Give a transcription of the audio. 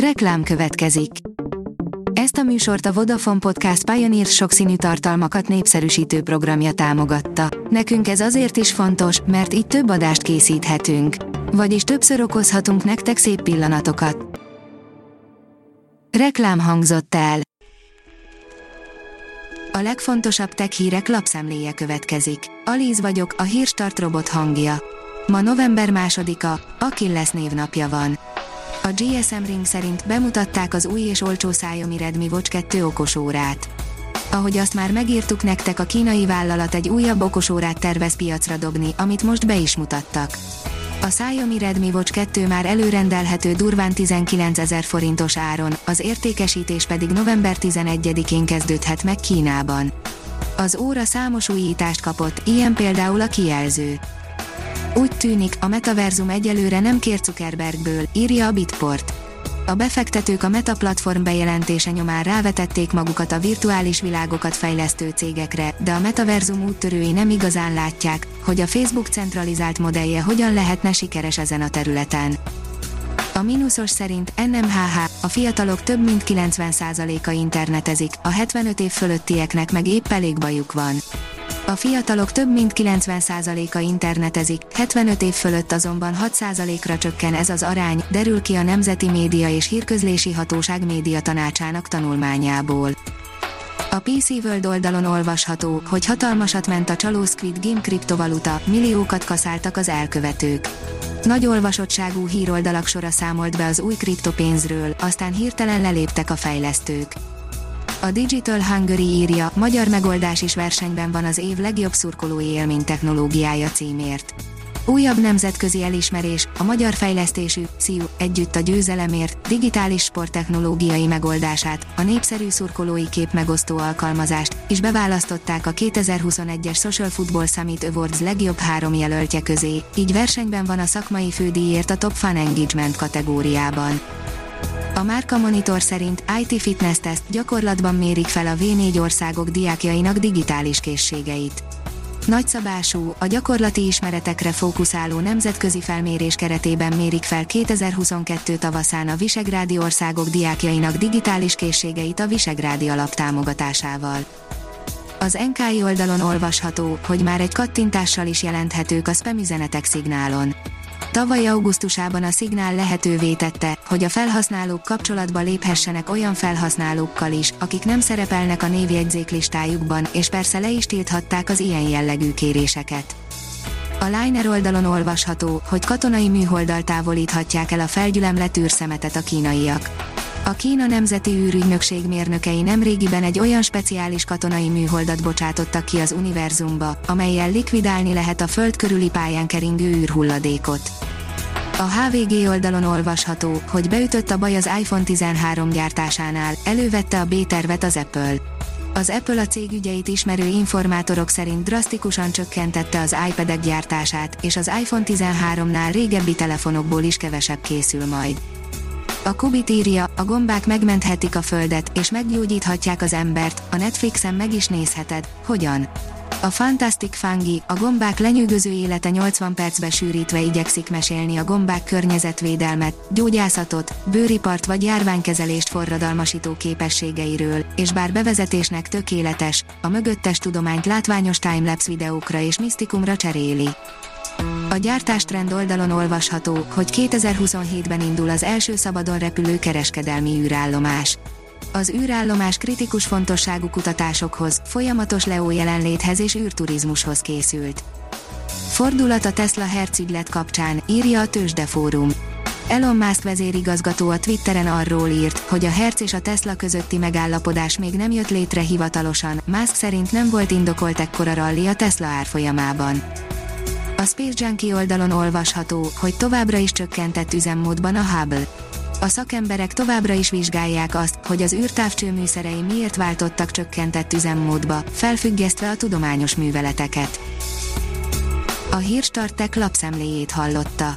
Reklám következik. Ezt a műsort a Vodafone Podcast Pioneer sokszínű tartalmakat népszerűsítő programja támogatta. Nekünk ez azért is fontos, mert így több adást készíthetünk. Vagyis többször okozhatunk nektek szép pillanatokat. Reklám hangzott el. A legfontosabb tech hírek lapszemléje következik. Alíz vagyok, a hírstart robot hangja. Ma november másodika, Achilles névnapja van. A GSM Ring szerint bemutatták az új és olcsó Xiaomi Redmi Watch 2 okosórát. Ahogy azt már megírtuk nektek, a kínai vállalat egy újabb okosórát tervez piacra dobni, amit most be is mutattak. A Xiaomi Redmi Watch 2 már előrendelhető durván 19 ezer forintos áron, az értékesítés pedig november 11-én kezdődhet meg Kínában. Az óra számos újítást kapott, ilyen például a kijelző. Úgy tűnik, a metaverzum egyelőre nem kér Zuckerbergből, írja a Bitport. A befektetők a Meta platform bejelentése nyomán rávetették magukat a virtuális világokat fejlesztő cégekre, de a metaverzum úttörői nem igazán látják, hogy a Facebook centralizált modellje hogyan lehetne sikeres ezen a területen. A mínuszos szerint NMHH, a fiatalok több mint 90%-a internetezik, a 75 év fölöttieknek meg épp elég bajuk van. A fiatalok több mint 90%-a internetezik, 75 év fölött azonban 6%-ra csökken ez az arány, derül ki a Nemzeti Média és Hírközlési Hatóság média tanácsának tanulmányából. A PC World oldalon olvasható, hogy hatalmasat ment a csaló Squid Game kriptovaluta, milliókat kaszáltak az elkövetők. Nagy olvasottságú híroldalak sora számolt be az új kriptopénzről, aztán hirtelen leléptek a fejlesztők. A Digital Hungary írja, magyar megoldás is versenyben van az év legjobb szurkolói élmény technológiája címért. Újabb nemzetközi elismerés, a magyar fejlesztésű, SZIU, együtt a győzelemért, digitális sporttechnológiai megoldását, a népszerű szurkolói kép megosztó alkalmazást, is beválasztották a 2021-es Social Football Summit Awards legjobb három jelöltje közé, így versenyben van a szakmai fődíjért a Top Fan Engagement kategóriában. A Márka Monitor szerint IT Fitness Test gyakorlatban mérik fel a V4 országok diákjainak digitális készségeit. Nagyszabású, a gyakorlati ismeretekre fókuszáló nemzetközi felmérés keretében mérik fel 2022 tavaszán a Visegrádi országok diákjainak digitális készségeit a Visegrádi alap támogatásával. Az NKI oldalon olvasható, hogy már egy kattintással is jelenthetők a spam üzenetek szignálon. Tavaly augusztusában a Signál lehetővé tette, hogy a felhasználók kapcsolatba léphessenek olyan felhasználókkal is, akik nem szerepelnek a névjegyzék listájukban, és persze le is tilthatták az ilyen jellegű kéréseket. A Liner oldalon olvasható, hogy katonai műholddal távolíthatják el a felgyülemlett űrszemetet a kínaiak. A Kína Nemzeti űrügynökség mérnökei nemrégiben egy olyan speciális katonai műholdat bocsátottak ki az univerzumba, amelyel likvidálni lehet a Föld körüli pályán keringő űrhulladékot. A HVG oldalon olvasható, hogy beütött a baj az iPhone 13 gyártásánál, elővette a B-tervet az Apple. Az Apple a cég ügyeit ismerő informátorok szerint drasztikusan csökkentette az iPad-ek gyártását, és az iPhone 13-nál régebbi telefonokból is kevesebb készül majd. A Kubit írja, a gombák megmenthetik a Földet, és meggyógyíthatják az embert, a Netflixen meg is nézheted, hogyan. A Fantastic Fungi, a gombák lenyűgöző élete 80 percbe sűrítve igyekszik mesélni a gombák környezetvédelmet, gyógyászatot, bőripart vagy járványkezelést forradalmasító képességeiről, és bár bevezetésnek tökéletes, a mögöttes tudományt látványos timelapse videókra és misztikumra cseréli. A gyártástrend oldalon olvasható, hogy 2027-ben indul az első szabadon repülő kereskedelmi űrállomás. Az űrállomás kritikus fontosságú kutatásokhoz, folyamatos Leo jelenléthez és űrturizmushoz készült. Fordulat a Tesla Hertz ügylet kapcsán, írja a Tőzsdefórum. Elon Musk vezérigazgató a Twitteren arról írt, hogy a Hertz és a Tesla közötti megállapodás még nem jött létre hivatalosan, Musk szerint nem volt indokolt ekkora ralli a Tesla árfolyamában. A Space Junkie oldalon olvasható, hogy továbbra is csökkentett üzemmódban a Hubble. A szakemberek továbbra is vizsgálják azt, hogy az űrtávcső műszerei miért váltottak csökkentett üzemmódba, felfüggesztve a tudományos műveleteket. A hírstartek lapszemléjét hallotta.